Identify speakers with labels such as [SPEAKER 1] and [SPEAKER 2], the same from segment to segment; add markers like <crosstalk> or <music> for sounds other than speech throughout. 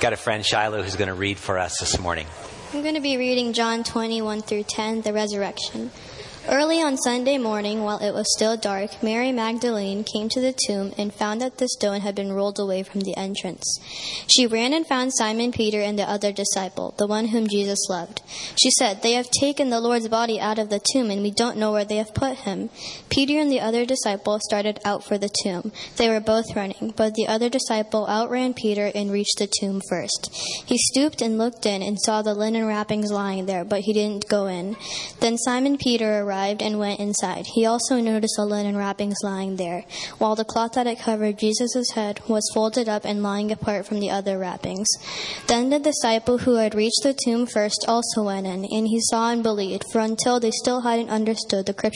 [SPEAKER 1] Got a friend, Shiloh, who's going to read for us this morning.
[SPEAKER 2] I'm going to be reading John 21 through 10, the resurrection. Early on Sunday morning, while it was still dark, Mary Magdalene came to the tomb and found that the stone had been rolled away from the entrance. She ran and found Simon Peter and the other disciple, the one whom Jesus loved. She said, They have taken the Lord's body out of the tomb, and we don't know where they have put him. Peter and the other disciple started out for the tomb. They were both running, but the other disciple outran Peter and reached the tomb first. He stooped and looked in and saw the linen wrappings lying there, but he didn't go in. Then Simon Peter arrived arrived and went inside. He also noticed the linen wrappings lying there, while the cloth that had covered Jesus' head was folded up and lying apart from the other wrappings. Then the disciple who had reached the tomb first also went in, and he saw and believed, for until they still hadn't understood the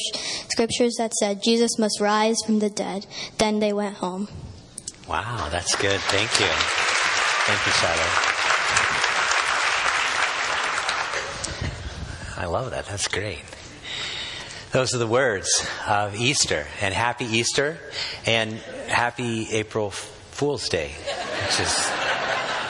[SPEAKER 2] scriptures that said Jesus must rise from the dead, then they went home.
[SPEAKER 1] Wow, that's good. Thank you. Thank you, Shiloh. I love that. That's great. Those are the words of Easter. And happy Easter and happy April Fool's Day, which is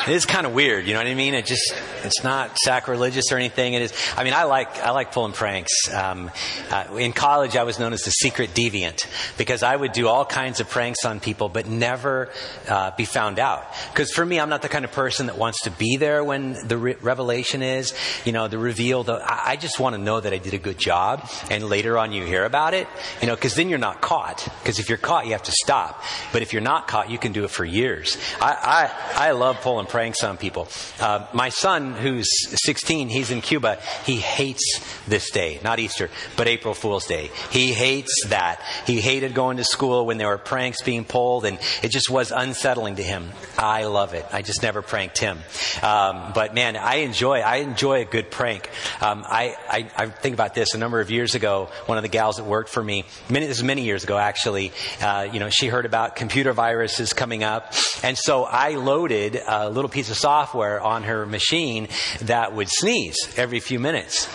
[SPEAKER 1] it is kind of weird, you know what I mean? It just it's not sacrilegious or anything. It is. I mean, I like I like pulling pranks. Um, uh, in college, I was known as the secret deviant because I would do all kinds of pranks on people, but never uh, be found out. Because for me, I'm not the kind of person that wants to be there when the re- revelation is, you know, the reveal. The, I, I just want to know that I did a good job, and later on you hear about it, you know, because then you're not caught. Because if you're caught, you have to stop. But if you're not caught, you can do it for years. I I, I love pulling pranks on people. Uh, my son, who's 16, he's in Cuba. He hates this day, not Easter, but April Fool's Day. He hates that. He hated going to school when there were pranks being pulled, and it just was unsettling to him. I love it. I just never pranked him. Um, but man, I enjoy. I enjoy a good prank. Um, I, I, I, think about this. A number of years ago, one of the gals that worked for me, many, this is many years ago actually. Uh, you know, she heard about computer viruses coming up, and so I loaded a little piece of software on her machine that would sneeze every few minutes.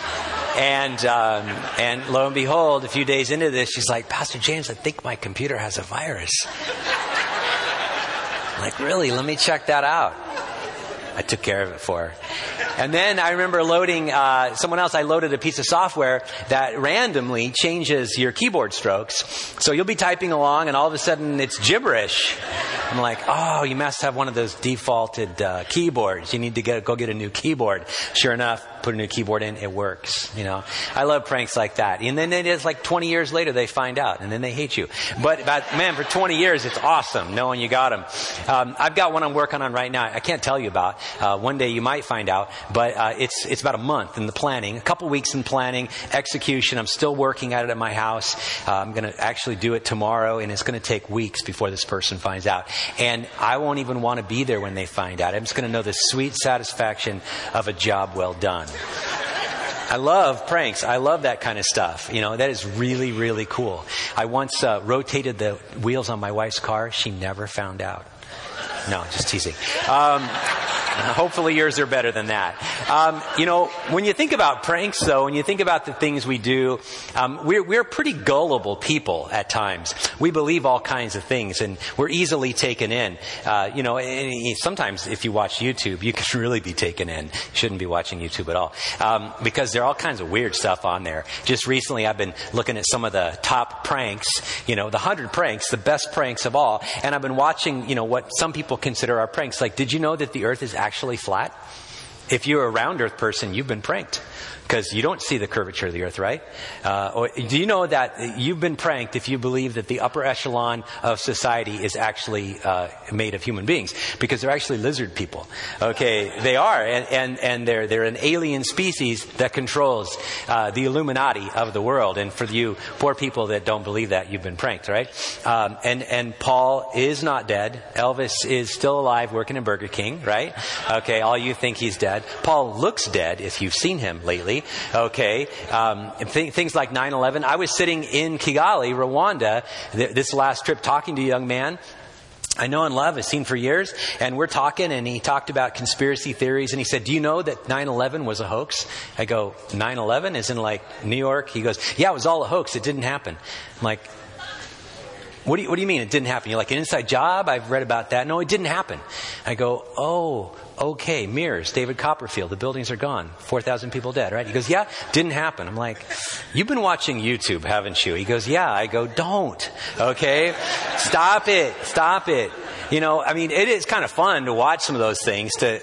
[SPEAKER 1] And, um, and lo and behold, a few days into this, she's like, Pastor James, I think my computer has a virus. I'm <laughs> like, really? Let me check that out. I took care of it for her. And then I remember loading, uh, someone else, I loaded a piece of software that randomly changes your keyboard strokes. So you'll be typing along and all of a sudden it's gibberish. I'm like, oh, you must have one of those defaulted uh, keyboards. You need to get, go get a new keyboard. Sure enough, put a new keyboard in, it works. You know, I love pranks like that. And then it is like 20 years later they find out, and then they hate you. But, but man, for 20 years it's awesome knowing you got them. Um, I've got one I'm working on right now. I can't tell you about. Uh, one day you might find out, but uh, it's it's about a month in the planning, a couple weeks in planning, execution. I'm still working at it at my house. Uh, I'm going to actually do it tomorrow, and it's going to take weeks before this person finds out. And I won't even want to be there when they find out. I'm just going to know the sweet satisfaction of a job well done. I love pranks. I love that kind of stuff. You know, that is really, really cool. I once uh, rotated the wheels on my wife's car. She never found out. No, just teasing. Um, <laughs> Hopefully yours are better than that. Um, you know, when you think about pranks, though, when you think about the things we do, um, we're, we're pretty gullible people at times. We believe all kinds of things, and we're easily taken in. Uh, you know, sometimes if you watch YouTube, you can <laughs> really be taken in. You Shouldn't be watching YouTube at all um, because there are all kinds of weird stuff on there. Just recently, I've been looking at some of the top pranks. You know, the hundred pranks, the best pranks of all, and I've been watching. You know what some people consider our pranks. Like, did you know that the Earth is actually flat? If you're a round Earth person, you've been pranked because you don't see the curvature of the earth, right? Uh, or, do you know that you've been pranked if you believe that the upper echelon of society is actually uh, made of human beings? Because they're actually lizard people. Okay, they are, and, and, and they're, they're an alien species that controls uh, the Illuminati of the world. And for you poor people that don't believe that, you've been pranked, right? Um, and, and Paul is not dead. Elvis is still alive working in Burger King, right? Okay, all you think he's dead. Paul looks dead if you've seen him lately. Okay. Um, th- things like 9 11. I was sitting in Kigali, Rwanda, th- this last trip talking to a young man I know and love, has seen for years, and we're talking, and he talked about conspiracy theories, and he said, Do you know that 9 11 was a hoax? I go, 9 11 is in like New York? He goes, Yeah, it was all a hoax. It didn't happen. I'm like, what do, you, what do you mean it didn't happen? You're like, an inside job? I've read about that. No, it didn't happen. I go, oh, okay, mirrors, David Copperfield, the buildings are gone, 4,000 people dead, right? He goes, yeah, didn't happen. I'm like, you've been watching YouTube, haven't you? He goes, yeah. I go, don't, okay? Stop it, stop it. You know, I mean, it is kind of fun to watch some of those things to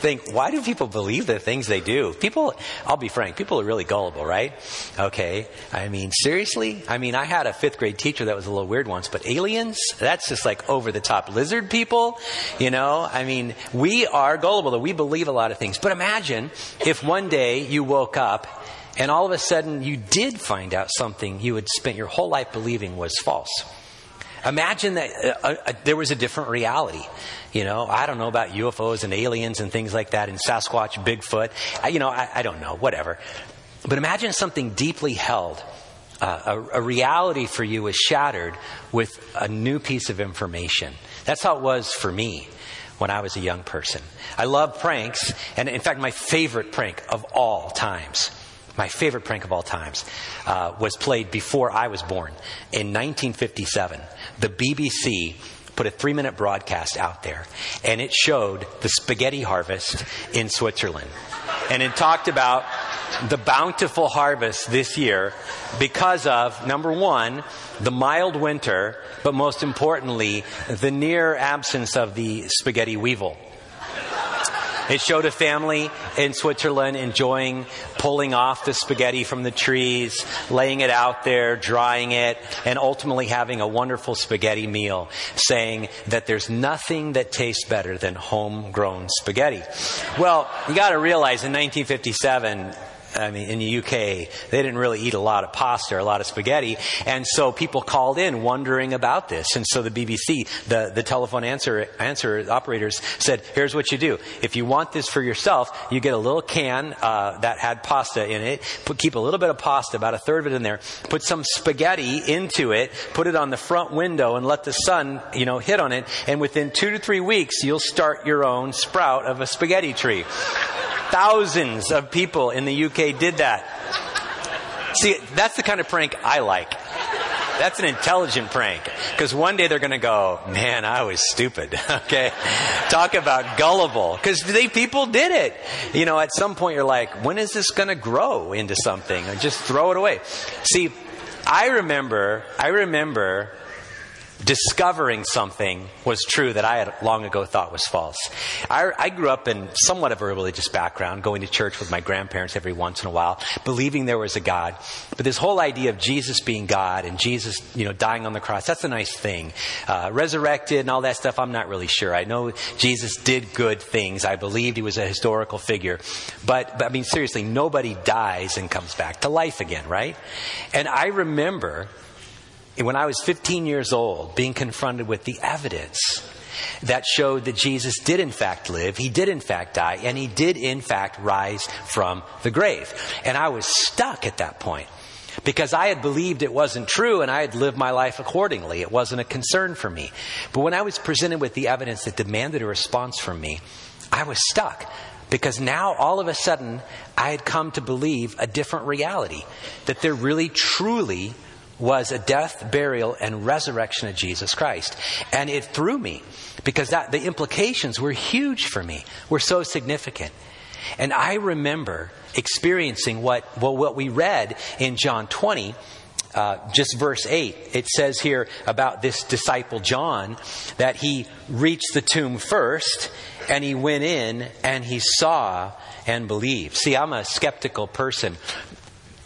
[SPEAKER 1] think, why do people believe the things they do? People, I'll be frank, people are really gullible, right? Okay. I mean, seriously? I mean, I had a fifth grade teacher that was a little weird once, but aliens? That's just like over the top lizard people, you know? I mean, we are gullible, we believe a lot of things. But imagine if one day you woke up and all of a sudden you did find out something you had spent your whole life believing was false. Imagine that uh, uh, uh, there was a different reality. You know, I don't know about UFOs and aliens and things like that, and Sasquatch, Bigfoot. I, you know, I, I, don't know, whatever. But imagine something deeply held. Uh, a, a reality for you is shattered with a new piece of information. That's how it was for me when I was a young person. I love pranks, and in fact, my favorite prank of all times my favorite prank of all times, uh, was played before I was born. In 1957, the BBC put a three minute broadcast out there, and it showed the spaghetti harvest in Switzerland. And it talked about the bountiful harvest this year because of, number one, the mild winter, but most importantly, the near absence of the spaghetti weevil. It showed a family in Switzerland enjoying pulling off the spaghetti from the trees, laying it out there, drying it, and ultimately having a wonderful spaghetti meal, saying that there's nothing that tastes better than homegrown spaghetti. Well, you gotta realize in 1957, I mean, in the UK, they didn't really eat a lot of pasta or a lot of spaghetti. And so people called in wondering about this. And so the BBC, the, the telephone answer, answer operators said, here's what you do. If you want this for yourself, you get a little can, uh, that had pasta in it, put, keep a little bit of pasta, about a third of it in there, put some spaghetti into it, put it on the front window and let the sun, you know, hit on it. And within two to three weeks, you'll start your own sprout of a spaghetti tree. <laughs> Thousands of people in the UK did that. See, that's the kind of prank I like. That's an intelligent prank. Because one day they're going to go, man, I was stupid. <laughs> okay? Talk about gullible. Because they, people did it. You know, at some point you're like, when is this going to grow into something? Or just throw it away. See, I remember, I remember discovering something was true that I had long ago thought was false. I, I, grew up in somewhat of a religious background, going to church with my grandparents every once in a while, believing there was a God. But this whole idea of Jesus being God and Jesus, you know, dying on the cross, that's a nice thing. Uh, resurrected and all that stuff, I'm not really sure. I know Jesus did good things. I believed he was a historical figure. But, but I mean, seriously, nobody dies and comes back to life again, right? And I remember when I was 15 years old, being confronted with the evidence that showed that Jesus did in fact live, he did in fact die, and he did in fact rise from the grave. And I was stuck at that point because I had believed it wasn't true and I had lived my life accordingly. It wasn't a concern for me. But when I was presented with the evidence that demanded a response from me, I was stuck because now all of a sudden I had come to believe a different reality that there really truly was a death, burial, and resurrection of Jesus Christ. And it threw me because that, the implications were huge for me, were so significant. And I remember experiencing what, well, what we read in John 20, uh, just verse 8. It says here about this disciple John that he reached the tomb first and he went in and he saw and believed. See, I'm a skeptical person.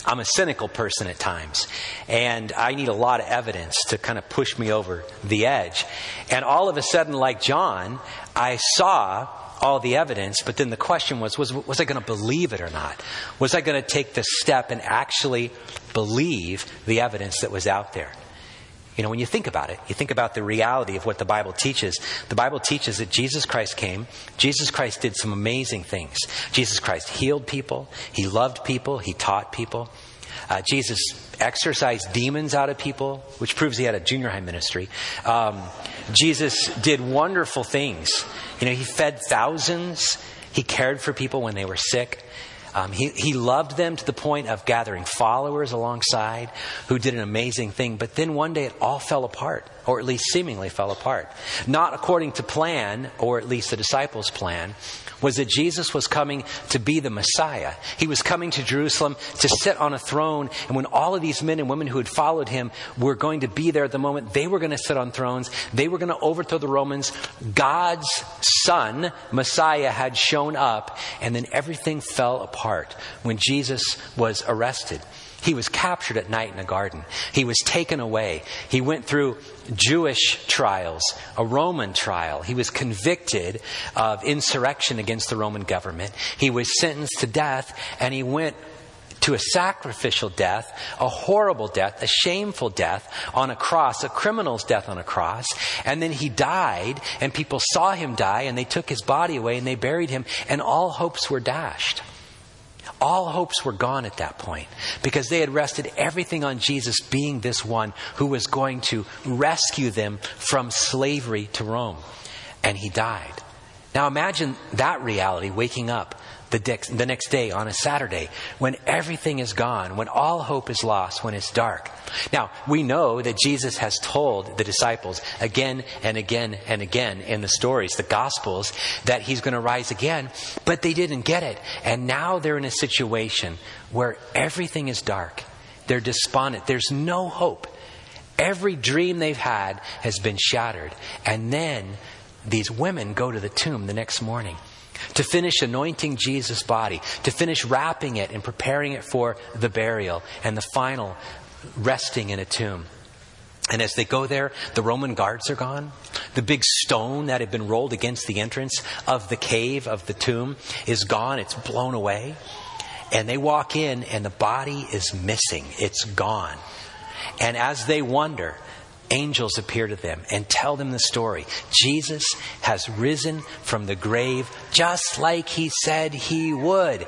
[SPEAKER 1] I'm a cynical person at times, and I need a lot of evidence to kind of push me over the edge. And all of a sudden, like John, I saw all the evidence, but then the question was was, was I going to believe it or not? Was I going to take the step and actually believe the evidence that was out there? You know, when you think about it, you think about the reality of what the Bible teaches. The Bible teaches that Jesus Christ came. Jesus Christ did some amazing things. Jesus Christ healed people. He loved people. He taught people. Uh, Jesus exorcised demons out of people, which proves he had a junior high ministry. Um, Jesus did wonderful things. You know, he fed thousands. He cared for people when they were sick. Um, he, he loved them to the point of gathering followers alongside who did an amazing thing. But then one day it all fell apart, or at least seemingly fell apart. Not according to plan, or at least the disciples' plan was that Jesus was coming to be the Messiah. He was coming to Jerusalem to sit on a throne. And when all of these men and women who had followed him were going to be there at the moment, they were going to sit on thrones. They were going to overthrow the Romans. God's son, Messiah, had shown up. And then everything fell apart when Jesus was arrested. He was captured at night in a garden. He was taken away. He went through Jewish trials, a Roman trial. He was convicted of insurrection against the Roman government. He was sentenced to death, and he went to a sacrificial death, a horrible death, a shameful death on a cross, a criminal's death on a cross. And then he died, and people saw him die, and they took his body away and they buried him, and all hopes were dashed. All hopes were gone at that point because they had rested everything on Jesus being this one who was going to rescue them from slavery to Rome. And he died. Now imagine that reality waking up the, the next day on a Saturday when everything is gone, when all hope is lost, when it's dark. Now, we know that Jesus has told the disciples again and again and again in the stories, the Gospels, that he's going to rise again, but they didn't get it. And now they're in a situation where everything is dark. They're despondent. There's no hope. Every dream they've had has been shattered. And then these women go to the tomb the next morning to finish anointing Jesus' body, to finish wrapping it and preparing it for the burial and the final resting in a tomb. And as they go there, the Roman guards are gone. The big stone that had been rolled against the entrance of the cave, of the tomb, is gone. It's blown away. And they walk in, and the body is missing. It's gone. And as they wonder, angels appear to them and tell them the story. Jesus has risen from the grave just like he said he would.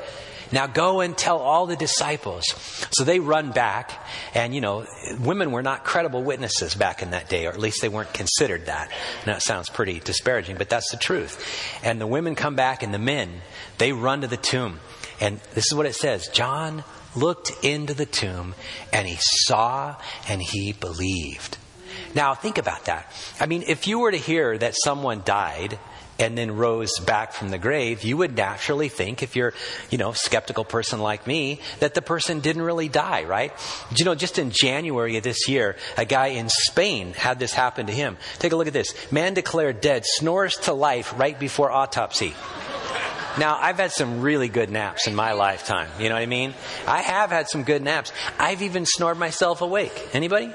[SPEAKER 1] Now go and tell all the disciples. So they run back, and you know, women were not credible witnesses back in that day, or at least they weren't considered that. Now it sounds pretty disparaging, but that's the truth. And the women come back, and the men, they run to the tomb. And this is what it says John looked into the tomb, and he saw, and he believed. Now, think about that. I mean, if you were to hear that someone died and then rose back from the grave, you would naturally think, if you're, you know, skeptical person like me, that the person didn't really die, right? You know, just in January of this year, a guy in Spain had this happen to him. Take a look at this. Man declared dead, snores to life right before autopsy. Now, I've had some really good naps in my lifetime. You know what I mean? I have had some good naps. I've even snored myself awake. Anybody?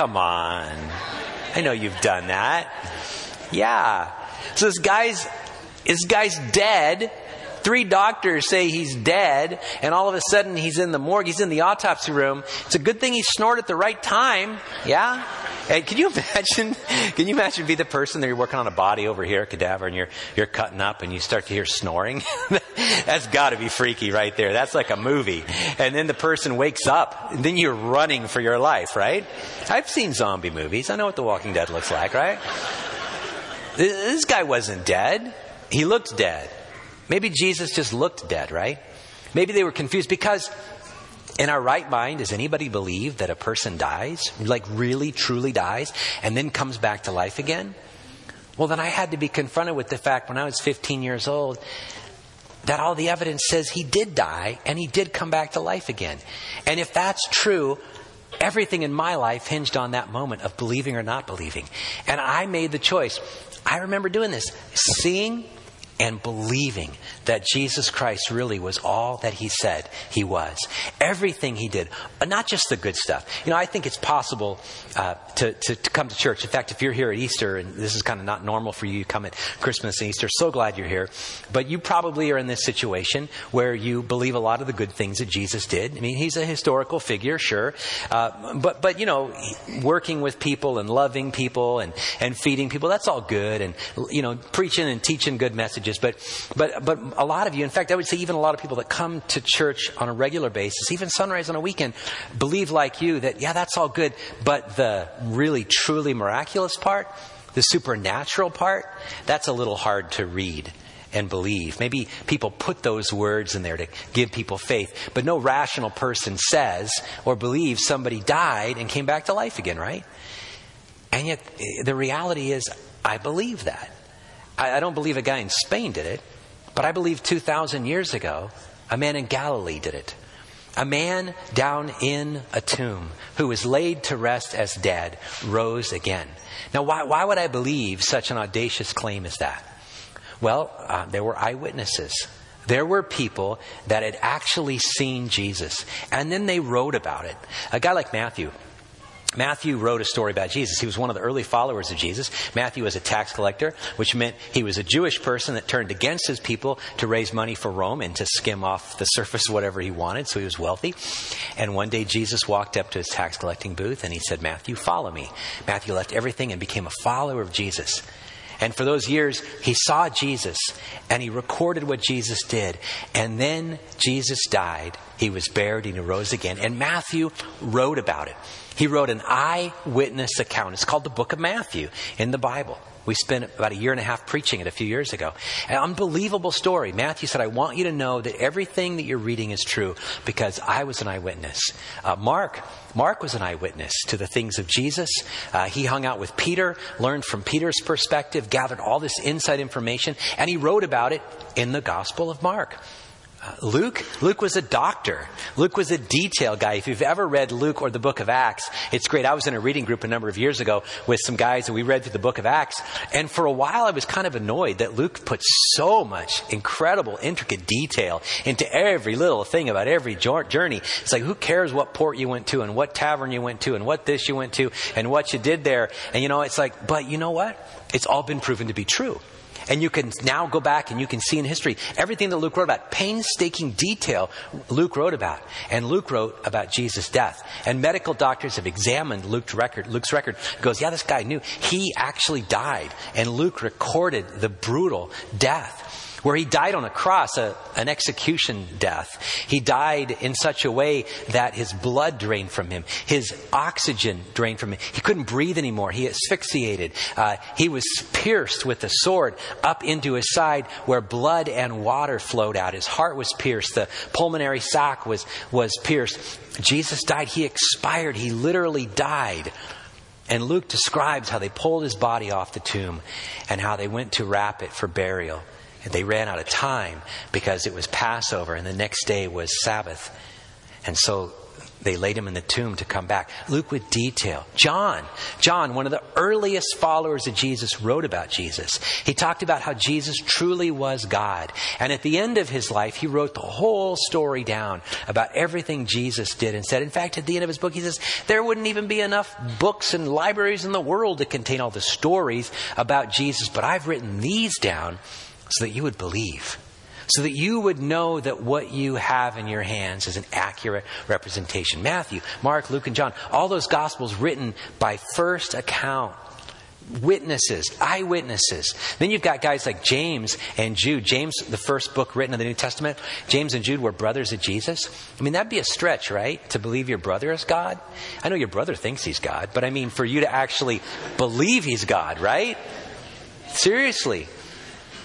[SPEAKER 1] Come on. I know you've done that. Yeah. So this guy's this guy's dead. Three doctors say he's dead, and all of a sudden he's in the morgue. He's in the autopsy room. It's a good thing he snored at the right time. Yeah. Hey, can you imagine? <laughs> Can you imagine be the person that you're working on a body over here, a cadaver, and you're you're cutting up, and you start to hear snoring? <laughs> That's got to be freaky right there. That's like a movie. And then the person wakes up, and then you're running for your life, right? I've seen zombie movies. I know what The Walking Dead looks like, right? This guy wasn't dead. he looked dead. Maybe Jesus just looked dead, right? Maybe they were confused because in our right mind, does anybody believe that a person dies, like really, truly dies, and then comes back to life again? Well, then I had to be confronted with the fact when I was 15 years old that all the evidence says he did die and he did come back to life again. And if that's true, everything in my life hinged on that moment of believing or not believing. And I made the choice. I remember doing this, seeing and believing that Jesus Christ really was all that he said he was. Everything he did, not just the good stuff. You know, I think it's possible uh, to, to, to, come to church. In fact, if you're here at Easter, and this is kind of not normal for you to come at Christmas and Easter, so glad you're here. But you probably are in this situation where you believe a lot of the good things that Jesus did. I mean, he's a historical figure, sure. Uh, but, but, you know, working with people and loving people and, and feeding people, that's all good. And, you know, preaching and teaching good messages but, but, but a lot of you, in fact, I would say even a lot of people that come to church on a regular basis, even sunrise on a weekend, believe like you that, yeah, that's all good. But the really, truly miraculous part, the supernatural part, that's a little hard to read and believe. Maybe people put those words in there to give people faith, but no rational person says or believes somebody died and came back to life again, right? And yet, eh, the reality is, I believe that. I, I don't believe a guy in Spain did it, but I believe 2,000 years ago, a man in Galilee did it. A man down in a tomb who was laid to rest as dead rose again. Now, why, why would I believe such an audacious claim as that? Well, uh, there were eyewitnesses. There were people that had actually seen Jesus, and then they wrote about it. A guy like Matthew, Matthew wrote a story about Jesus. He was one of the early followers of Jesus. Matthew was a tax collector, which meant he was a Jewish person that turned against his people to raise money for Rome and to skim off the surface whatever he wanted, so he was wealthy. And one day Jesus walked up to his tax collecting booth and he said, Matthew, follow me. Matthew left everything and became a follower of Jesus. And for those years, he saw Jesus and he recorded what Jesus did. And then Jesus died. He was buried and he rose again. And Matthew wrote about it. He wrote an eyewitness account. It's called the book of Matthew in the Bible. We spent about a year and a half preaching it a few years ago. An unbelievable story. Matthew said, I want you to know that everything that you're reading is true because I was an eyewitness. Uh, Mark, Mark was an eyewitness to the things of Jesus. Uh, he hung out with Peter, learned from Peter's perspective, gathered all this inside information, and he wrote about it in the Gospel of Mark. Luke? Luke was a doctor. Luke was a detail guy. If you've ever read Luke or the book of Acts, it's great. I was in a reading group a number of years ago with some guys and we read through the book of Acts. And for a while I was kind of annoyed that Luke put so much incredible, intricate detail into every little thing about every journey. It's like, who cares what port you went to and what tavern you went to and what this you went to and what you did there? And you know, it's like, but you know what? It's all been proven to be true. And you can now go back and you can see in history everything that Luke wrote about, painstaking detail Luke wrote about. And Luke wrote about Jesus' death. And medical doctors have examined Luke's record. Luke's record goes, yeah, this guy knew. He actually died. And Luke recorded the brutal death where he died on a cross, a, an execution death. He died in such a way that his blood drained from him, his oxygen drained from him. He couldn't breathe anymore. He asphyxiated. Uh, he was pierced with a sword up into his side where blood and water flowed out. His heart was pierced. The pulmonary sac was, was pierced. Jesus died. He expired. He literally died. And Luke describes how they pulled his body off the tomb and how they went to wrap it for burial. They ran out of time because it was Passover and the next day was Sabbath. And so they laid him in the tomb to come back. Luke with detail. John, John, one of the earliest followers of Jesus, wrote about Jesus. He talked about how Jesus truly was God. And at the end of his life, he wrote the whole story down about everything Jesus did and said, in fact, at the end of his book, he says, there wouldn't even be enough books and libraries in the world to contain all the stories about Jesus, but I've written these down so that you would believe, so that you would know that what you have in your hands is an accurate representation. Matthew, Mark, Luke, and John, all those gospels written by first account witnesses, eyewitnesses. Then you've got guys like James and Jude. James, the first book written in the New Testament, James and Jude were brothers of Jesus. I mean, that'd be a stretch, right? To believe your brother is God? I know your brother thinks he's God, but I mean, for you to actually believe he's God, right? Seriously.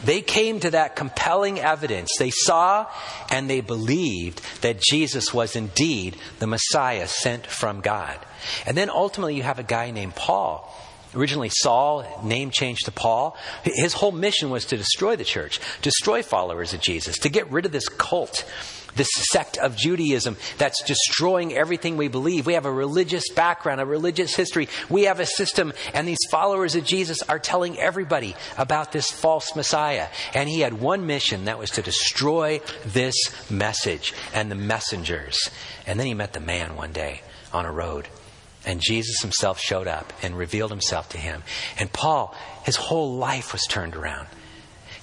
[SPEAKER 1] They came to that compelling evidence. They saw and they believed that Jesus was indeed the Messiah sent from God. And then ultimately, you have a guy named Paul. Originally, Saul, name changed to Paul. His whole mission was to destroy the church, destroy followers of Jesus, to get rid of this cult this sect of Judaism that's destroying everything we believe. We have a religious background, a religious history. We have a system, and these followers of Jesus are telling everybody about this false Messiah. And he had one mission that was to destroy this message and the messengers. And then he met the man one day on a road. And Jesus himself showed up and revealed himself to him. And Paul, his whole life was turned around.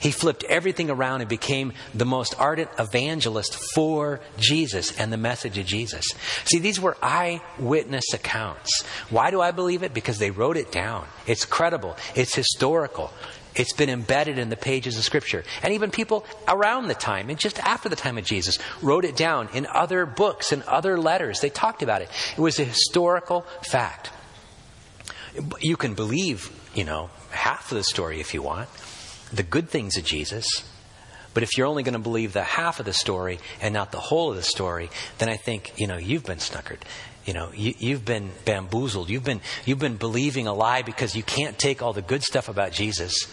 [SPEAKER 1] He flipped everything around and became the most ardent evangelist for Jesus and the message of Jesus. See, these were eyewitness accounts. Why do I believe it? Because they wrote it down. It's credible, it's historical. It's been embedded in the pages of Scripture. And even people around the time and just after the time of Jesus wrote it down in other books and other letters. They talked about it. It was a historical fact. You can believe, you know, half of the story if you want the good things of Jesus. But if you're only going to believe the half of the story and not the whole of the story, then I think, you know, you've been snuckered You know, you, have been bamboozled. You've been, you've been believing a lie because you can't take all the good stuff about Jesus,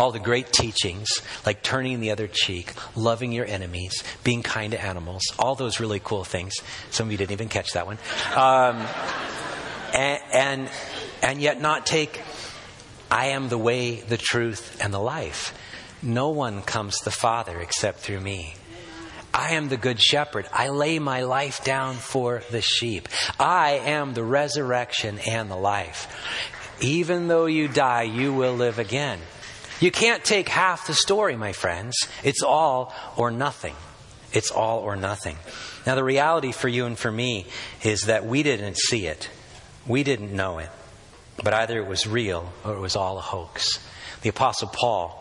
[SPEAKER 1] all the great teachings, like turning the other cheek, loving your enemies, being kind to animals, all those really cool things. Some of you didn't even catch that one. Um, and, and, and yet not take I am the way, the truth, and the life. No one comes to the Father except through me. I am the good shepherd. I lay my life down for the sheep. I am the resurrection and the life. Even though you die, you will live again. You can't take half the story, my friends. It's all or nothing. It's all or nothing. Now, the reality for you and for me is that we didn't see it, we didn't know it. But either it was real or it was all a hoax. The Apostle Paul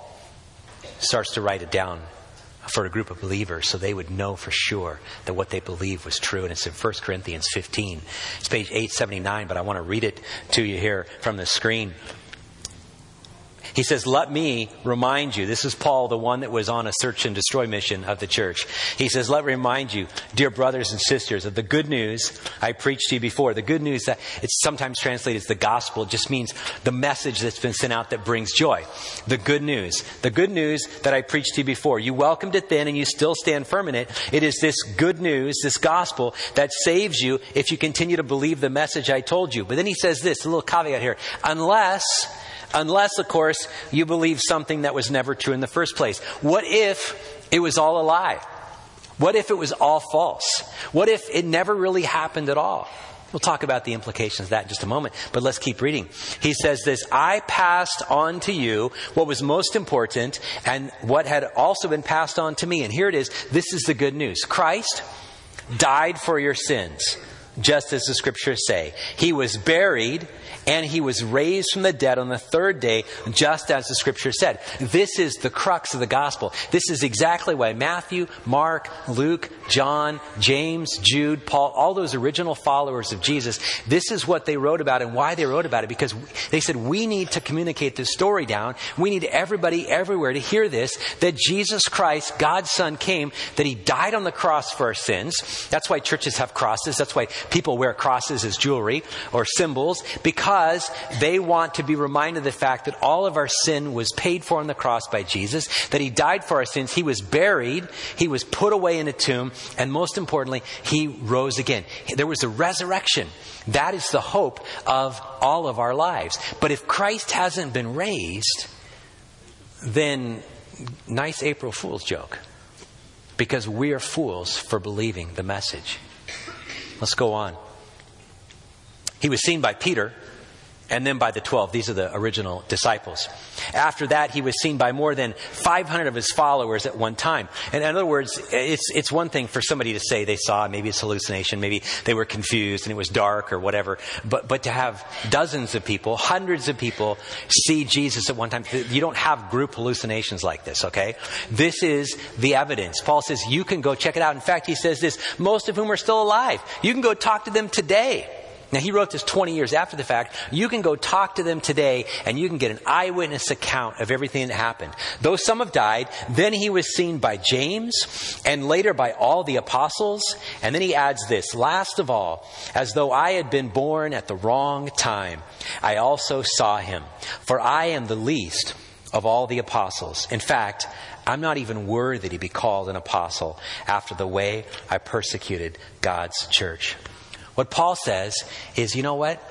[SPEAKER 1] starts to write it down for a group of believers so they would know for sure that what they believed was true. And it's in 1 Corinthians 15. It's page 879, but I want to read it to you here from the screen. He says, Let me remind you. This is Paul, the one that was on a search and destroy mission of the church. He says, Let me remind you, dear brothers and sisters, of the good news I preached to you before. The good news that it's sometimes translated as the gospel. Just means the message that's been sent out that brings joy. The good news. The good news that I preached to you before. You welcomed it then and you still stand firm in it. It is this good news, this gospel, that saves you if you continue to believe the message I told you. But then he says this, a little caveat here. Unless Unless, of course, you believe something that was never true in the first place. What if it was all a lie? What if it was all false? What if it never really happened at all? We'll talk about the implications of that in just a moment, but let's keep reading. He says this I passed on to you what was most important and what had also been passed on to me. And here it is. This is the good news Christ died for your sins, just as the scriptures say. He was buried and he was raised from the dead on the third day, just as the scripture said. This is the crux of the gospel. This is exactly why Matthew, Mark, Luke, John, James, Jude, Paul, all those original followers of Jesus, this is what they wrote about and why they wrote about it because they said we need to communicate this story down. We need everybody everywhere to hear this that Jesus Christ, God's Son, came, that He died on the cross for our sins. That's why churches have crosses. That's why people wear crosses as jewelry or symbols because because they want to be reminded of the fact that all of our sin was paid for on the cross by Jesus, that He died for our sins, He was buried, He was put away in a tomb, and most importantly, He rose again. There was a resurrection. That is the hope of all of our lives. But if Christ hasn't been raised, then nice April Fool's joke. Because we are fools for believing the message. Let's go on. He was seen by Peter and then by the 12. These are the original disciples. After that, he was seen by more than 500 of his followers at one time. And in other words, it's, it's one thing for somebody to say they saw, maybe it's hallucination, maybe they were confused and it was dark or whatever, but, but to have dozens of people, hundreds of people see Jesus at one time, you don't have group hallucinations like this, okay? This is the evidence. Paul says you can go check it out. In fact, he says this, most of whom are still alive. You can go talk to them today Now, he wrote this 20 years after the fact. You can go talk to them today and you can get an eyewitness account of everything that happened. Though some have died, then he was seen by James and later by all the apostles. And then he adds this last of all, as though I had been born at the wrong time, I also saw him. For I am the least of all the apostles. In fact, I'm not even worthy to be called an apostle after the way I persecuted God's church. What Paul says is, you know what?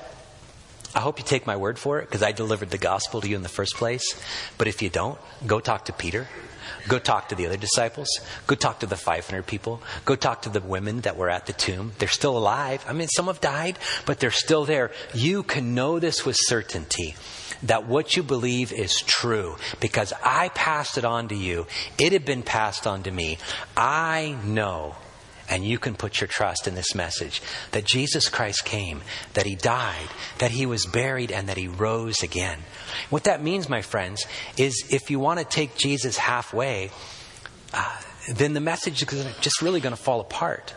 [SPEAKER 1] I hope you take my word for it because I delivered the gospel to you in the first place. But if you don't, go talk to Peter. Go talk to the other disciples. Go talk to the 500 people. Go talk to the women that were at the tomb. They're still alive. I mean, some have died, but they're still there. You can know this with certainty that what you believe is true because I passed it on to you. It had been passed on to me. I know and you can put your trust in this message that Jesus Christ came, that He died, that He was buried, and that He rose again. What that means, my friends, is if you want to take Jesus halfway, uh, then the message is just really going to fall apart.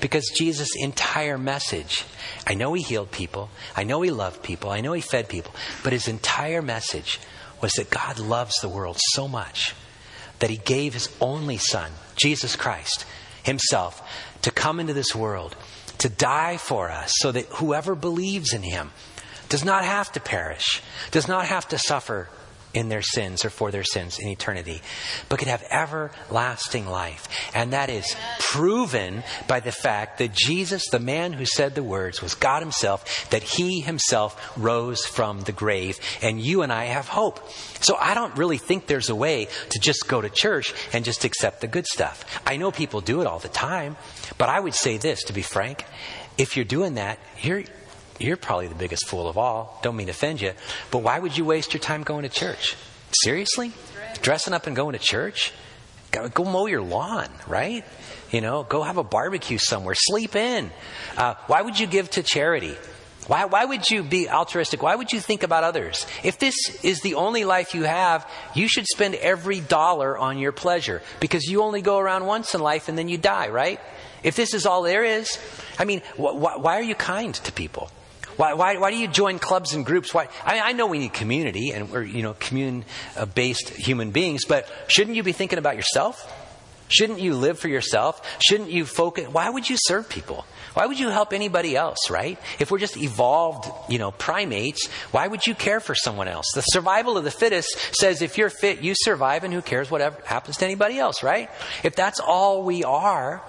[SPEAKER 1] Because Jesus' entire message, I know he healed people, I know he loved people, I know he fed people, but his entire message was that God loves the world so much that he gave his only son, Jesus Christ, himself to come into this world, to die for us, so that whoever believes in him does not have to perish, does not have to suffer in their sins or for their sins in eternity, but could have everlasting life. And that is proven by the fact that Jesus, the man who said the words, was God Himself, that He Himself rose from the grave, and you and I have hope. So I don't really think there's a way to just go to church and just accept the good stuff. I know people do it all the time, but I would say this, to be frank, if you're doing that, you're, you're probably the biggest fool of all. Don't mean to offend you, but why would you waste your time going to church? Seriously? Dressing up and going to church? Go, go mow your lawn, right? You know, go have a barbecue somewhere. Sleep in. Uh, why would you give to charity? Why, why would you be altruistic? Why would you think about others? If this is the only life you have, you should spend every dollar on your pleasure because you only go around once in life and then you die, right? If this is all there is, I mean, wh- wh- why are you kind to people? Why, why, why do you join clubs and groups? Why, I, mean I know we need community and we're, you know, commune based human beings, but shouldn't you be thinking about yourself? Shouldn't you live for yourself? Shouldn't you focus? Why would you serve people? Why would you help anybody else, right? If we're just evolved, you know, primates, why would you care for someone else? The survival of the fittest says if you're fit, you survive and who cares whatever happens to anybody else, right? If that's all we are,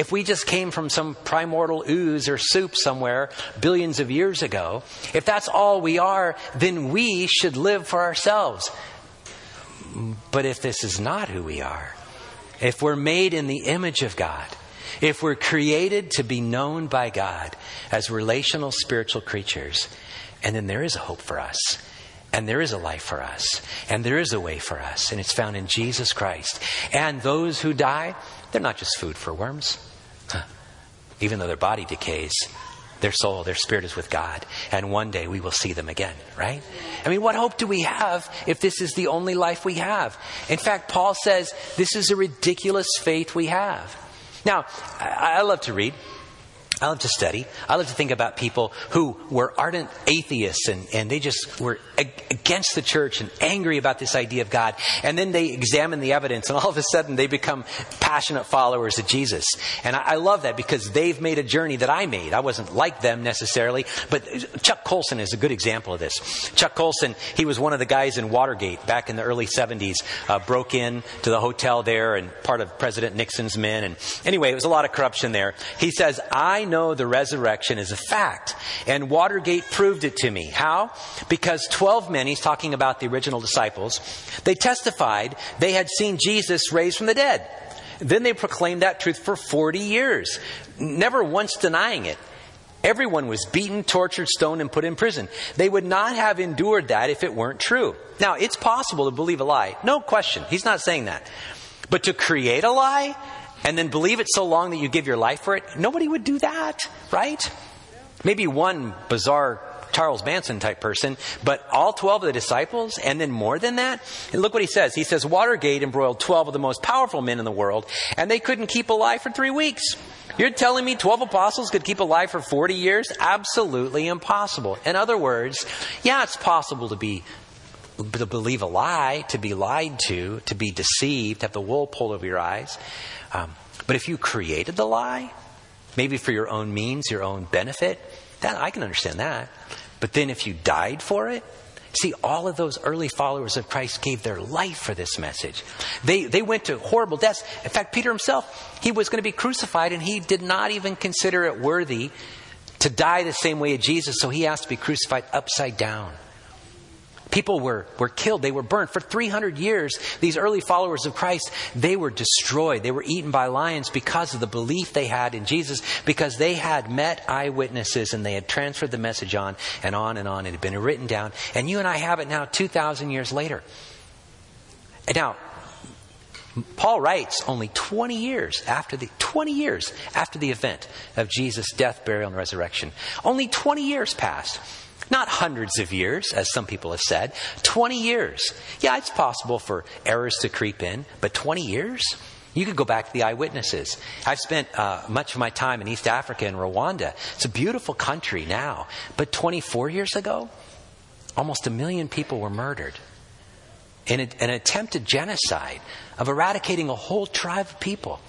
[SPEAKER 1] if we just came from some primordial ooze or soup somewhere billions of years ago, if that's all we are, then we should live for ourselves. But if this is not who we are, if we're made in the image of God, if we're created to be known by God as relational spiritual creatures, and then there is a hope for us. And there is a life for us. And there is a way for us. And it's found in Jesus Christ. And those who die, they're not just food for worms. Even though their body decays, their soul, their spirit is with God. And one day we will see them again, right? I mean, what hope do we have if this is the only life we have? In fact, Paul says this is a ridiculous faith we have. Now, I, love to read. I love to study. I love to think about people who were ardent atheists and, and they just were against the church and angry about this idea of God. And then they examine the evidence and all of a sudden they become passionate followers of Jesus. And I, I love that because they've made a journey that I made. I wasn't like them necessarily, but Chuck Colson is a good example of this. Chuck Colson, he was one of the guys in Watergate back in the early 70s, uh, broke in to the hotel there and part of President Nixon's men. And anyway, it was a lot of corruption there. He says, I know the resurrection is a fact. And Watergate proved it to me. How? Because 12 men, he's talking about the original disciples, they testified they had seen Jesus raised from the dead. Then they proclaimed that truth for 40 years, never once denying it. Everyone was beaten, tortured, stoned, and put in prison. They would not have endured that if it weren't true. Now, it's possible to believe a lie. No question. He's not saying that. But to create a lie, and then believe it so long that you give your life for it, nobody would do that, right? Maybe one bizarre Charles Manson type person, but all 12 of the disciples, and then more than that. And look what he says. He says, Watergate embroiled 12 of the most powerful men in the world, and they couldn't keep alive for three weeks. You're telling me 12 apostles could keep alive for 40 years? Absolutely impossible. In other words, yeah, it's possible to be to believe a lie, to be lied to, to be deceived, have the wool pulled over your eyes. Um, but if you created the lie, maybe for your own means, your own benefit, that I can understand that. But then if you died for it, See, all of those early followers of Christ gave their life for this message. They, they went to horrible deaths. In fact, Peter himself, he was going to be crucified and he did not even consider it worthy to die the same way as Jesus, so he asked to be crucified upside down. People were, were killed. They were burned. For 300 years, these early followers of Christ, they were destroyed. They were eaten by lions because of the belief they had in Jesus, because they had met eyewitnesses and they had transferred the message on and on and on. It had been written down. And you and I have it now 2,000 years later. And now, Paul writes only 20 years after the 20 years after the event of Jesus' death, burial, and resurrection. Only 20 years passed. Not hundreds of years, as some people have said. 20 years. Yeah, it's possible for errors to creep in, but 20 years? You could go back to the eyewitnesses. I've spent uh, much of my time in East Africa and Rwanda. It's a beautiful country now. But 24 years ago, almost a million people were murdered in a, an attempted genocide of eradicating a whole tribe of people.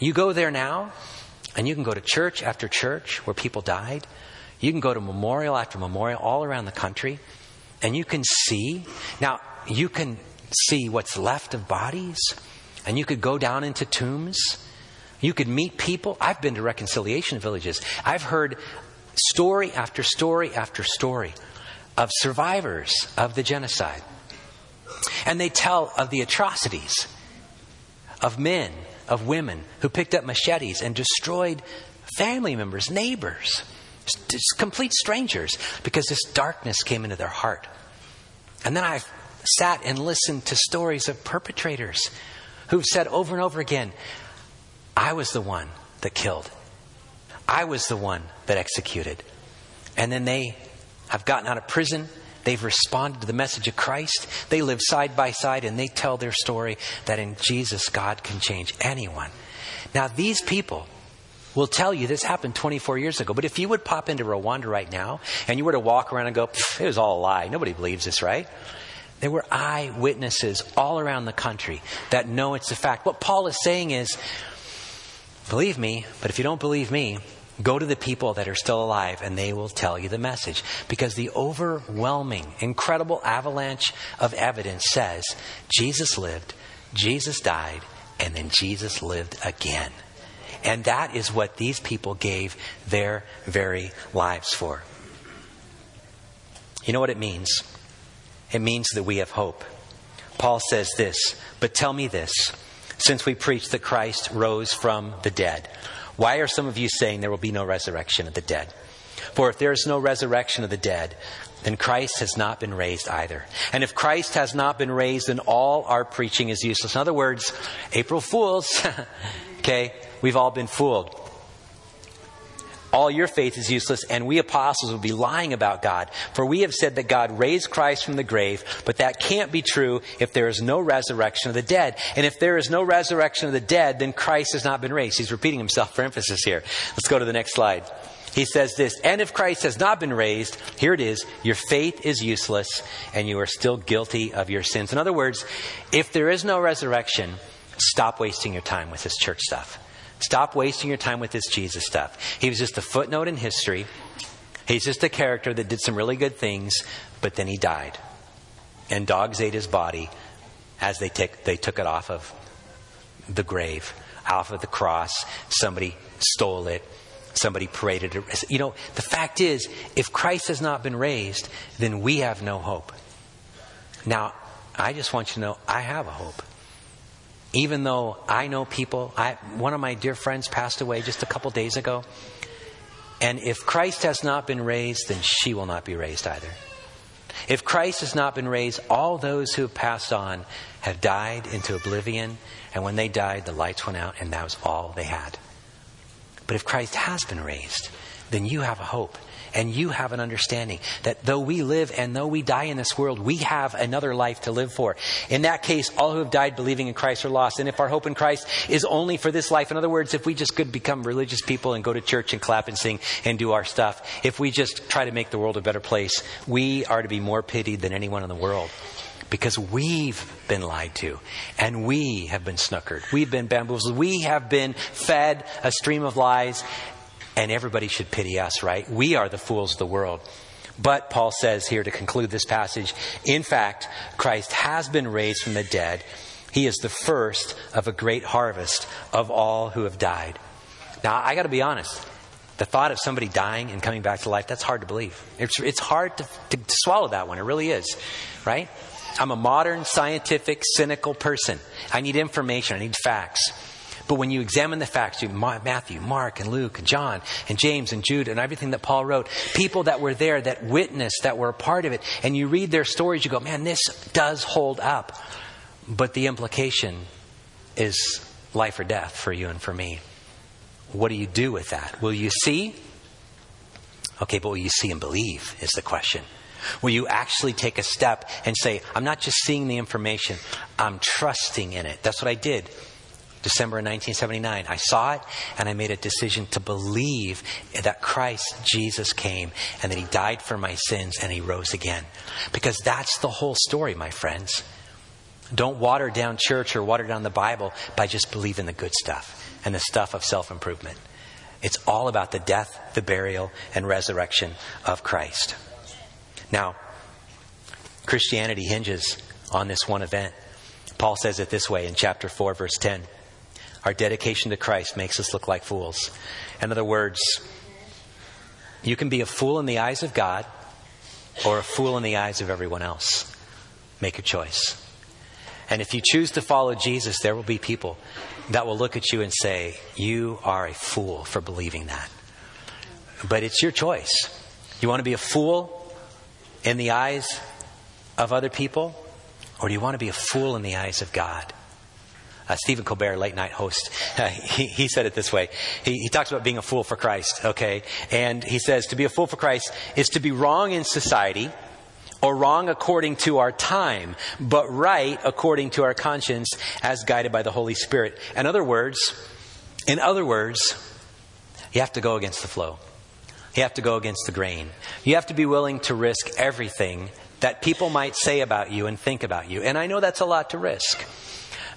[SPEAKER 1] You go there now, and you can go to church after church where people died. You can go to memorial after memorial all around the country, and you can see. Now, you can see what's left of bodies, and you could go down into tombs. You could meet people. I've been to reconciliation villages. I've heard story after story after story of survivors of the genocide. And they tell of the atrocities of men, of women who picked up machetes and destroyed family members, neighbors just complete strangers, because this darkness came into their heart. And then I sat and listened to stories of perpetrators who've said over and over again, I was the one that killed. I was the one that executed. And then they have gotten out of prison. They've responded to the message of Christ. They live side by side and they tell their story that in Jesus, God can change anyone. Now, these people will tell you this happened 24 years ago. But if you would pop into Rwanda right now and you were to walk around and go, it was all a lie, nobody believes this, right? There were eyewitnesses all around the country that know it's a fact. What Paul is saying is, believe me, but if you don't believe me, go to the people that are still alive and they will tell you the message. Because the overwhelming, incredible avalanche of evidence says Jesus lived, Jesus died, and then Jesus lived again. And that is what these people gave their very lives for. You know what it means? It means that we have hope. Paul says this, but tell me this since we preach that Christ rose from the dead, why are some of you saying there will be no resurrection of the dead? For if there is no resurrection of the dead, then Christ has not been raised either. And if Christ has not been raised, then all our preaching is useless. In other words, April Fools, <laughs> okay, we've all been fooled. All your faith is useless, and we apostles will be lying about God. For we have said that God raised Christ from the grave, but that can't be true if there is no resurrection of the dead. And if there is no resurrection of the dead, then Christ has not been raised. He's repeating himself for emphasis here. Let's go to the next slide. He says this, and if Christ has not been raised, here it is, your faith is useless and you are still guilty of your sins. In other words, if there is no resurrection, stop wasting your time with this church stuff. Stop wasting your time with this Jesus stuff. He was just a footnote in history. He's just a character that did some really good things, but then he died. And dogs ate his body as they, they took it off of the grave, off of the cross. Somebody stole it. Somebody paraded it. You know, the fact is, if Christ has not been raised, then we have no hope. Now, I just want you to know I have a hope. Even though I know people, I, one of my dear friends passed away just a couple days ago. And if Christ has not been raised, then she will not be raised either. If Christ has not been raised, all those who have passed on have died into oblivion. And when they died, the lights went out, and that was all they had. But if Christ has been raised, then you have a hope. And you have an understanding that though we live and though we die in this world, we have another life to live for. In that case, all who have died believing in Christ are lost. And if our hope in Christ is only for this life, in other words, if we just could become religious people and go to church and clap and sing and do our stuff, if we just try to make the world a better place, we are to be more pitied than anyone in the world because we've been lied to and we have been snookered. We've been bamboozled. We have been fed a stream of lies and everybody should pity us, right? We are the fools of the world. But Paul says here to conclude this passage, in fact, Christ has been raised from the dead. He is the first of a great harvest of all who have died. Now, I got to be honest. The thought of somebody dying and coming back to life, that's hard to believe. It's, it's hard to, to, to swallow that one. It really is, right? I'm a modern, scientific, cynical person. I need information. I need facts. But when you examine the facts, you, Matthew, Mark, and Luke, and John, and James, and Jude, and everything that Paul wrote, people that were there, that witnessed, that were a part of it, and you read their stories, you go, man, this does hold up. But the implication is life or death for you and for me. What do you do with that? Will you see? Okay, but will you see and believe is the question. Will you actually take a step and say, I'm not just seeing the information, I'm trusting in it? That's what I did. December 1979. I saw it and I made a decision to believe that Christ Jesus came and that he died for my sins and he rose again. Because that's the whole story, my friends. Don't water down church or water down the Bible by just believing the good stuff and the stuff of self improvement. It's all about the death, the burial, and resurrection of Christ. Now, Christianity hinges on this one event. Paul says it this way in chapter 4, verse 10. Our dedication to Christ makes us look like fools. In other words, you can be a fool in the eyes of God or a fool in the eyes of everyone else. Make a choice. And if you choose to follow Jesus, there will be people that will look at you and say, You are a fool for believing that. But it's your choice. You want to be a fool in the eyes of other people? Or do you want to be a fool in the eyes of God? Uh, Stephen Colbert, late night host, uh, he, he, said it this way. He, he talks about being a fool for Christ, okay? And he says to be a fool for Christ is to be wrong in society or wrong according to our time, but right according to our conscience as guided by the Holy Spirit. In other words, in other words, you have to go against the flow. You have to go against the grain. You have to be willing to risk everything that people might say about you and think about you. And I know that's a lot to risk.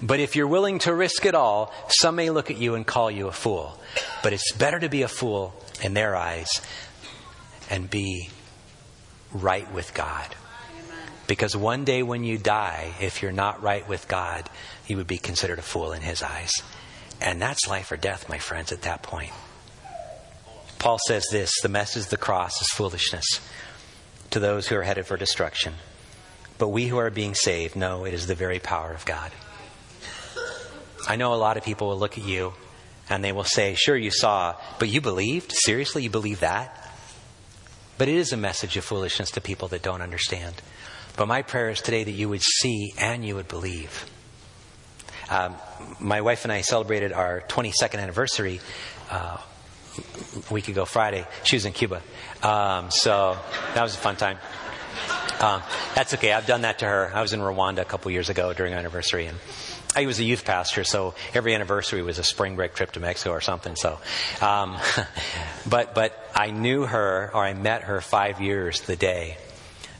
[SPEAKER 1] But if you're willing to risk it all, some may look at you and call you a fool. But it's better to be a fool in their eyes and be right with God. Because one day when you die, if you're not right with God, you would be considered a fool in His eyes. And that's life or death, my friends, at that point. Paul says this the message of the cross is foolishness to those who are headed for destruction. But we who are being saved know it is the very power of God. I know a lot of people will look at you and they will say, Sure, you saw, but you believed? Seriously, you believe that? But it is a message of foolishness to people that don't understand. But my prayer is today that you would see and you would believe. Um, my wife and I celebrated our 22nd anniversary uh, a week ago Friday. She was in Cuba. Um, so that was a fun time. Um, that's okay. I've done that to her. I was in Rwanda a couple years ago during our anniversary, and I was a youth pastor, so every anniversary was a spring break trip to Mexico or something. So, um, <laughs> but but I knew her, or I met her five years the day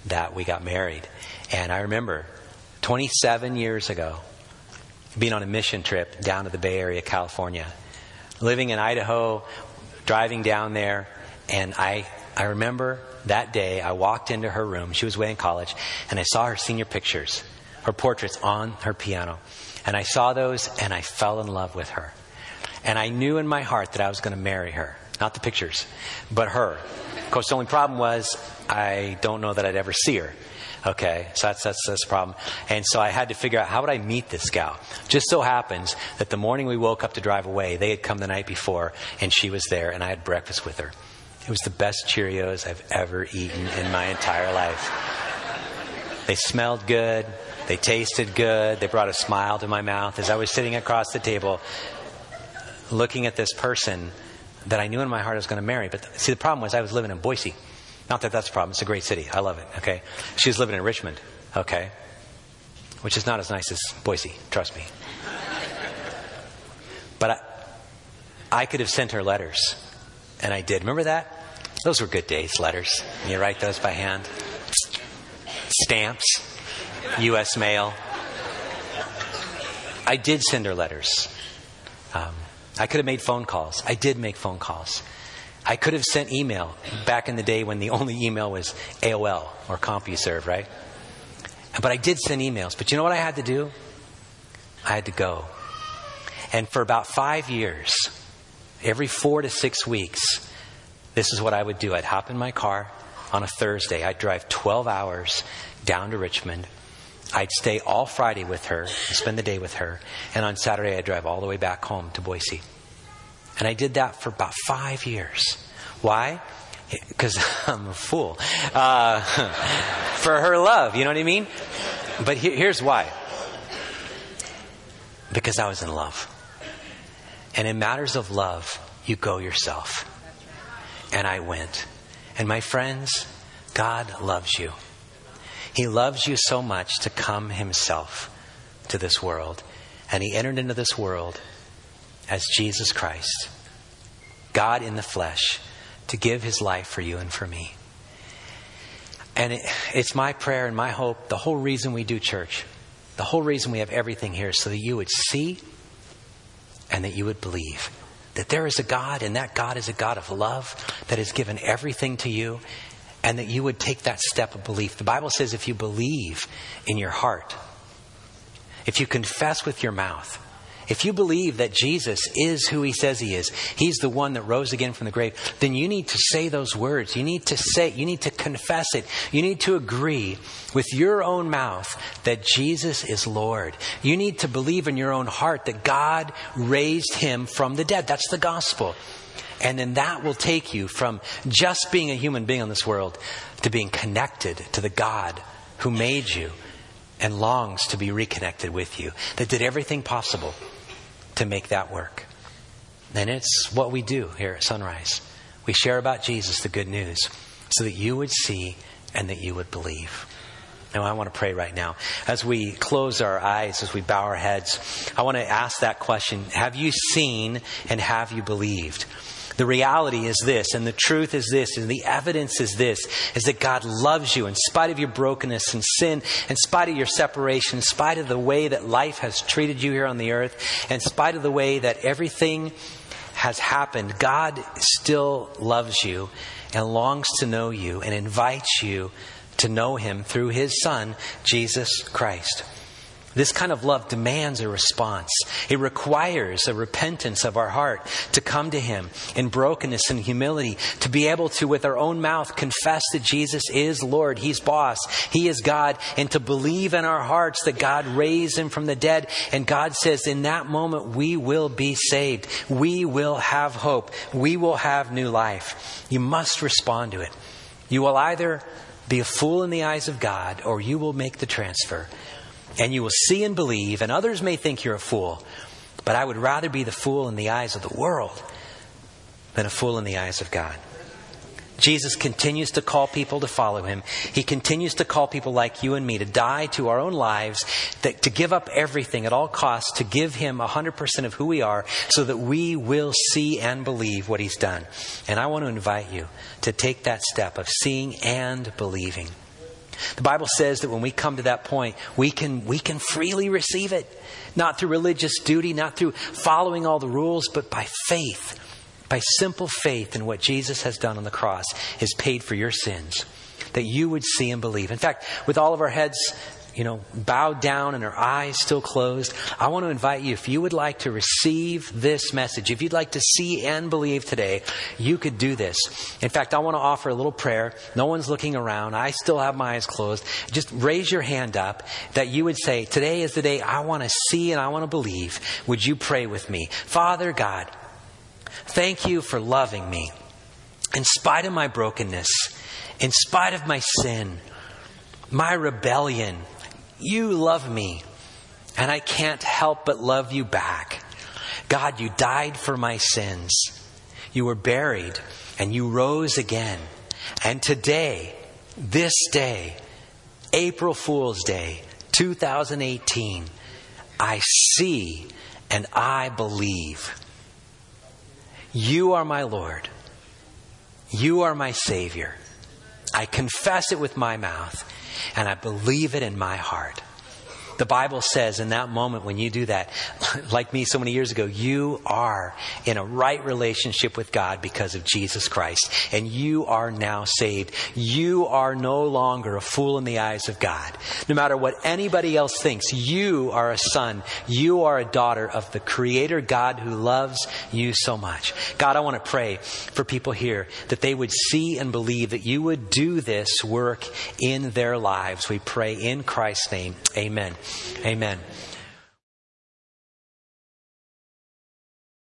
[SPEAKER 1] that we got married, and I remember 27 years ago being on a mission trip down to the Bay Area, California, living in Idaho, driving down there, and I, I remember that day I walked into her room. She was away in college, and I saw her senior pictures, her portraits on her piano. And I saw those, and I fell in love with her. And I knew in my heart that I was going to marry her. Not the pictures, but her. Of course, the only problem was I don't know that I'd ever see her. Okay, so that's, that's, that's the problem. And so I had to figure out how would I meet this gal. Just so happens that the morning we woke up to drive away, they had come the night before, and she was there, and I had breakfast with her. It was the best Cheerios I've ever eaten in my entire life. They smelled good. They tasted good. They brought a smile to my mouth as I was sitting across the table looking at this person that I knew in my heart I was going to marry. But see, the problem was I was living in Boise. Not that that's a problem. It's a great city. I love it. Okay. She was living in Richmond. Okay. Which is not as nice as Boise. Trust me. But I, I could have sent her letters. And I did. Remember that? Those were good days, letters. You write those by hand. Stamps. U.S. mail. I did send her letters. Um, I could have made phone calls. I did make phone calls. I could have sent email back in the day when the only email was AOL or CompuServe, right? But I did send emails. But you know what I had to do? I had to go. And for about five years, every four to six weeks, this is what I would do. I'd hop in my car on a Thursday. I'd drive 12 hours down to Richmond. I'd stay all Friday with her, spend the day with her, and on Saturday I'd drive all the way back home to Boise. And I did that for about five years. Why? Because <laughs> I'm a fool. Uh, <laughs> for her love, you know what I mean? But he, here's why. Because I was in love. And in matters of love, you go yourself. And I went. And my friends, God loves you. He loves you so much to come himself to this world. And he entered into this world as Jesus Christ, God in the flesh, to give his life for you and for me. And it, it's my prayer and my hope, the whole reason we do church, the whole reason we have everything here, so that you would see and that you would believe that there is a God, and that God is a God of love that has given everything to you, and that you would take that step of belief. The Bible says if you believe in your heart, if you confess with your mouth, if you believe that Jesus is who he says he is, he's the one that rose again from the grave, then you need to say those words. You need to say, you need to confess it. You need to agree with your own mouth that Jesus is Lord. You need to believe in your own heart that God raised him from the dead. That's the gospel. And then that will take you from just being a human being on this world to being connected to the God who made you and longs to be reconnected with you, that did everything possible to make that work. And it's what we do here at Sunrise. We share about Jesus, the good news, so that you would see and that you would believe. Now, I want to pray right now. As we close our eyes, as we bow our heads, I want to ask that question Have you seen and have you believed? The reality is this, and the truth is this, and the evidence is this, is that God loves you in spite of your brokenness and sin, in spite of your separation, in spite of the way that life has treated you here on the earth, in spite of the way that everything has happened. God still loves you and longs to know you and invites you to know Him through His Son, Jesus Christ. This kind of love demands a response. It requires a repentance of our heart to come to Him in brokenness and humility, to be able to, with our own mouth, confess that Jesus is Lord, He's boss, He is God, and to believe in our hearts that God raised Him from the dead. And God says, in that moment, we will be saved. We will have hope. We will have new life. You must respond to it. You will either be a fool in the eyes of God, or you will make the transfer and you will see and believe, and others may think you're a fool, but I would rather be the fool in the eyes of the world than a fool in the eyes of God. Jesus continues to call people to follow him. He continues to call people like you and me to die to our own lives, that, to give up everything at all costs, to give him 100% of who we are, so that we will see and believe what he's done. And I want to invite you to take that step of seeing and believing. The Bible says that when we come to that point, we can, we can freely receive it. Not through religious duty, not through following all the rules, but by faith. By simple faith in what Jesus has done on the cross, has paid for your sins. That you would see and believe. In fact, with all of our heads you know, bowed down and her eyes still closed, I want to invite you, if you would like to receive this message, if you'd like to see and believe today, you could do this. In fact, I want to offer a little prayer. No one's looking around. I still have my eyes closed. Just raise your hand up that you would say, Today is the day I want to see and I want to believe. Would you pray with me? Father God, thank you for loving me. In spite of my brokenness, in spite of my sin, my rebellion, you love me, and I can't help but love you back. God, you died for my sins. You were buried, and you rose again. And today, this day, April Fool's Day, 2018, I see and I believe. You are my Lord. You are my Savior. I confess it with my mouth and I believe it in my heart. The Bible says in that moment when you do that, <laughs> like me so many years ago, you are in a right relationship with God because of Jesus Christ. And you are now saved. You are no longer a fool in the eyes of God. No matter what anybody else thinks, you are a son. You are a daughter of the Creator God who loves you so much. God, I want to pray for people here that they would see and believe that you would do this work in their lives. We pray in Christ's name. Amen. Amen.